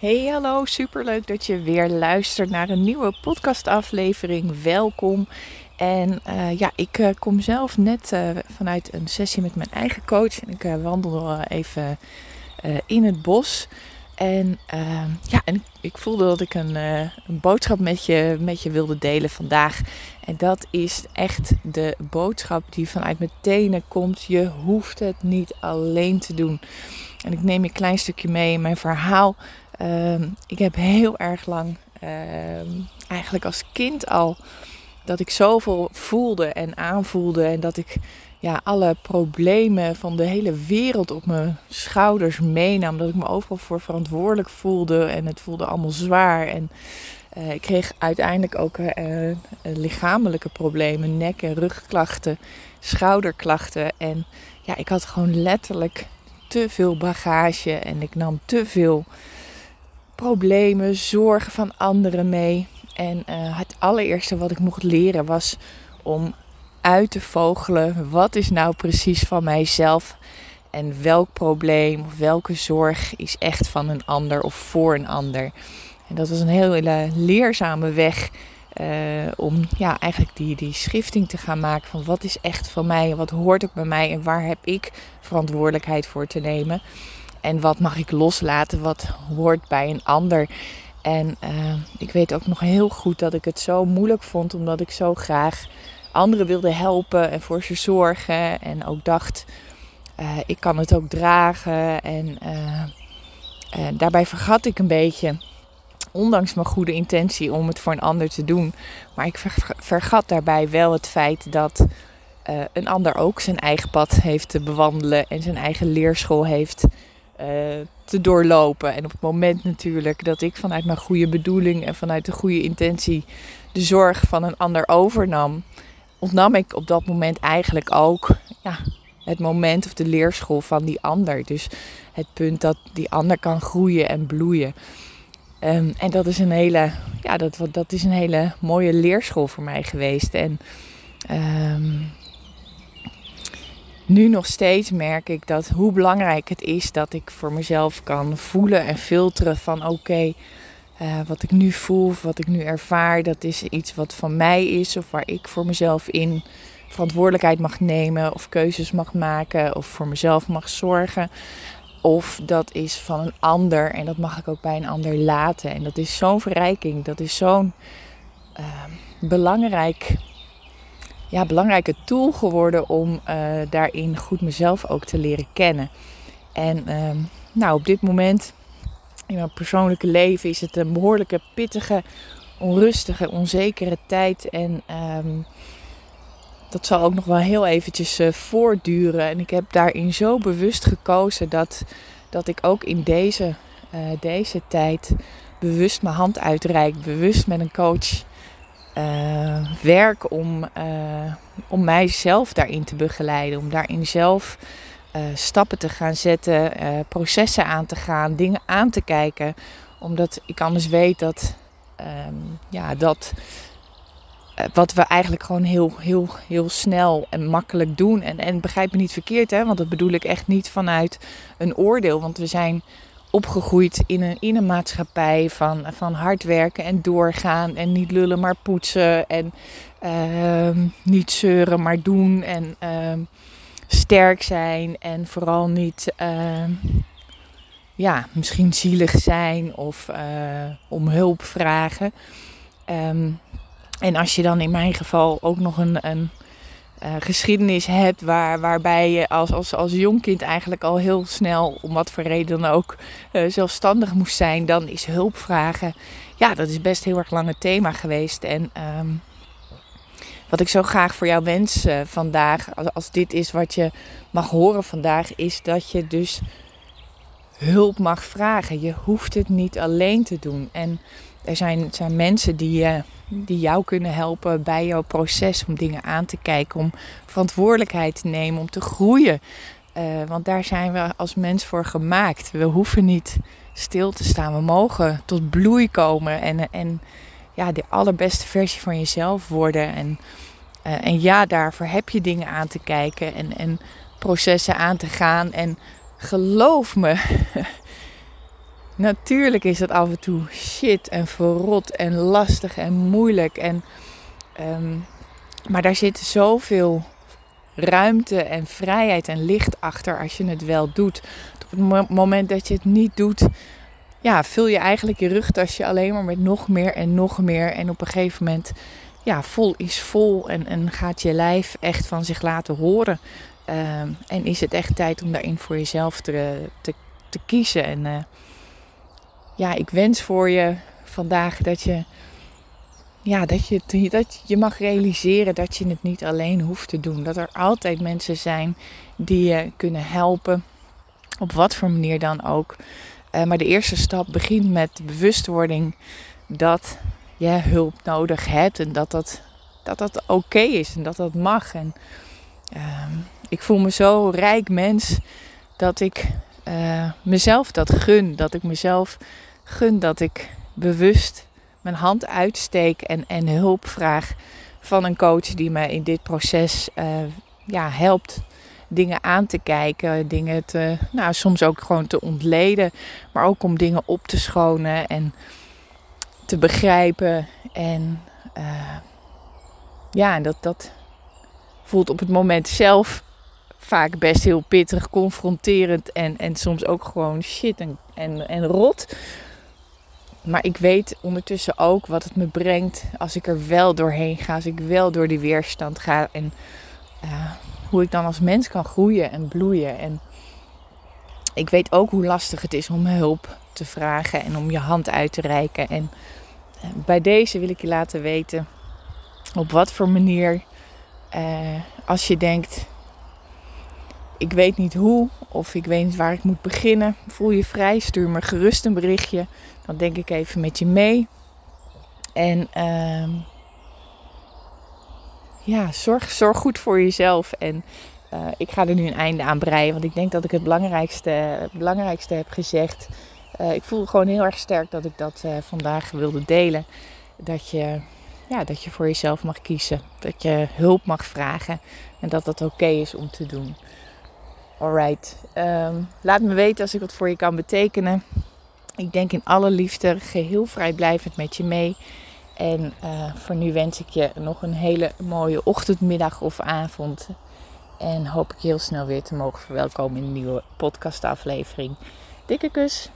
Hey, hallo, superleuk dat je weer luistert naar een nieuwe podcastaflevering. Welkom. En uh, ja, ik uh, kom zelf net uh, vanuit een sessie met mijn eigen coach. En ik wandel even in het bos. En ja, en ik, ik, voelde dat ik een, een boodschap met je, met je wilde delen vandaag. En dat is echt de boodschap die vanuit mijn tenen komt. Je hoeft het niet alleen te doen. En ik neem je een klein stukje mee in mijn verhaal. Ehm, ik heb heel erg lang, ehm, eigenlijk als kind al, dat ik zoveel voelde en aanvoelde. En dat ik ja, alle problemen van de hele wereld op mijn schouders meenam. Dat ik me overal voor verantwoordelijk voelde. En het voelde allemaal zwaar. En uh, ik kreeg uiteindelijk ook uh, lichamelijke problemen. Nek- en rugklachten, schouderklachten. En ja, ik had gewoon letterlijk te veel bagage. En ik nam te veel problemen, zorgen van anderen mee. En uh, het allereerste wat ik mocht leren was om uit te vogelen. Wat is nou precies van mijzelf? En welk probleem of welke zorg is echt van een ander of voor een ander? En dat was een hele leerzame weg uh, om ja, eigenlijk die, die schifting te gaan maken van wat is echt van mij en wat hoort ook bij mij en waar heb ik verantwoordelijkheid voor te nemen. En wat mag ik loslaten, wat hoort bij een ander. En uh, ik weet ook nog heel goed dat ik het zo moeilijk vond, omdat ik zo graag anderen wilde helpen en voor ze zorgen. En ook dacht, uh, ik kan het ook dragen. En uh, daarbij vergat ik een beetje, ondanks mijn goede intentie om het voor een ander te doen. Maar ik vergat daarbij wel het feit dat een ander ook zijn eigen pad heeft te bewandelen en zijn eigen leerschool heeft te doorlopen. En op het moment natuurlijk dat ik vanuit mijn goede bedoeling en vanuit de goede intentie de zorg van een ander overnam, ontnam ik op dat moment eigenlijk ook ja, het moment of de leerschool van die ander. Dus het punt dat die ander kan groeien en bloeien. Um, en dat is een hele, ja, dat, dat is een hele mooie leerschool voor mij geweest. En um, nu nog steeds merk ik dat hoe belangrijk het is dat ik voor mezelf kan voelen en filteren van oké, uh, wat ik nu voel, wat ik nu ervaar, dat is iets wat van mij is of waar ik voor mezelf in verantwoordelijkheid mag nemen of keuzes mag maken of voor mezelf mag zorgen. Of dat is van een ander en dat mag ik ook bij een ander laten. En dat is zo'n verrijking, dat is zo'n uh, belangrijk ja, belangrijke tool geworden om uh, daarin goed mezelf ook te leren kennen. En uh, nou, op dit moment in mijn persoonlijke leven is het een behoorlijke pittige, onrustige, onzekere tijd. En um, dat zal ook nog wel heel eventjes uh, voortduren. En ik heb daarin zo bewust gekozen dat, dat ik ook in deze, uh, deze tijd bewust mijn hand uitreik. Bewust met een coach werk om, uh, om mijzelf daarin te begeleiden. Om daarin zelf uh, stappen te gaan zetten, processen aan te gaan, dingen aan te kijken. Omdat ik anders weet dat, um, ja, dat wat we eigenlijk gewoon heel, heel, heel snel en makkelijk doen. En, en begrijp me niet verkeerd, hè, want dat bedoel ik echt niet vanuit een oordeel. Want we zijn opgegroeid in een, in een maatschappij van, van hard werken en doorgaan. En niet lullen, maar poetsen. En uh, niet zeuren, maar doen. En uh, sterk zijn. En vooral niet, uh, ja, misschien zielig zijn of uh, om hulp vragen. En als je dan in mijn geval ook nog een, een uh, geschiedenis hebt waar, waarbij je als, als, als jong kind eigenlijk al heel snel, om wat voor reden dan ook, uh, zelfstandig moest zijn, dan is hulp vragen. Ja, dat is best heel erg lang het thema geweest. En um, wat ik zo graag voor jou wens uh, vandaag, als, als dit is wat je mag horen vandaag, is dat je dus hulp mag vragen. Je hoeft het niet alleen te doen. En er zijn, mensen die, uh, die jou kunnen helpen bij jouw proces om dingen aan te kijken, om verantwoordelijkheid te nemen, om te groeien. Uh, want daar zijn we als mens voor gemaakt. We hoeven niet stil te staan. We mogen tot bloei komen en, en ja, de allerbeste versie van jezelf worden. En, uh, en ja, daarvoor heb je dingen aan te kijken en, en processen aan te gaan. En geloof me, natuurlijk is het af en toe shit en verrot en lastig en moeilijk. En, ehm, maar daar zit zoveel ruimte en vrijheid en licht achter als je het wel doet. Op het moment dat je het niet doet, ja, vul je eigenlijk je rugtasje alleen maar met nog meer en nog meer. En op een gegeven moment, ja, vol is vol en, en gaat je lijf echt van zich laten horen. Ehm, en is het echt tijd om daarin voor jezelf te, te, te kiezen. En uh, ja, ik wens voor je vandaag dat je, ja, dat, je, dat je mag realiseren dat je het niet alleen hoeft te doen. Dat er altijd mensen zijn die je kunnen helpen. Op wat voor manier dan ook. Uh, maar de eerste stap begint met bewustwording dat je hulp nodig hebt en dat dat, dat, dat oké is en dat dat mag. En uh, ik voel me zo rijk mens dat ik uh, mezelf dat gun. Dat ik mezelf gun dat ik bewust mijn hand uitsteek en, en hulp vraag van een coach die me in dit proces uh, ja, helpt dingen aan te kijken, dingen te, nou, soms ook gewoon te ontleden, maar ook om dingen op te schonen en te begrijpen. En uh, ja, dat, dat voelt op het moment zelf vaak best heel pittig, confronterend en, en soms ook gewoon shit en, en, en rot. Maar ik weet ondertussen ook wat het me brengt als ik er wel doorheen ga, als ik wel door die weerstand ga. En uh, hoe ik dan als mens kan groeien en bloeien. En ik weet ook hoe lastig het is om hulp te vragen en om je hand uit te reiken. En eh, bij deze wil ik je laten weten op wat voor manier, uh, als je denkt, ik weet niet hoe of ik weet niet waar ik moet beginnen, voel je vrij, stuur me gerust een berichtje. Dan denk ik even met je mee. En uh, ja, zorg, zorg goed voor jezelf. En uh, ik ga er nu een einde aan breien, want ik denk dat ik het belangrijkste, belangrijkste heb gezegd. Uh, ik voel gewoon heel erg sterk dat ik dat uh, vandaag wilde delen. Dat je, ja, dat je voor jezelf mag kiezen. Dat je hulp mag vragen. En dat dat oké is om te doen. Alright. Um, laat me weten als ik wat voor je kan betekenen. Ik denk in alle liefde, geheel vrijblijvend met je mee. En uh, voor nu wens ik je nog een hele mooie ochtend, middag of avond. En hoop ik heel snel weer te mogen verwelkomen in een nieuwe podcastaflevering. Dikke kus.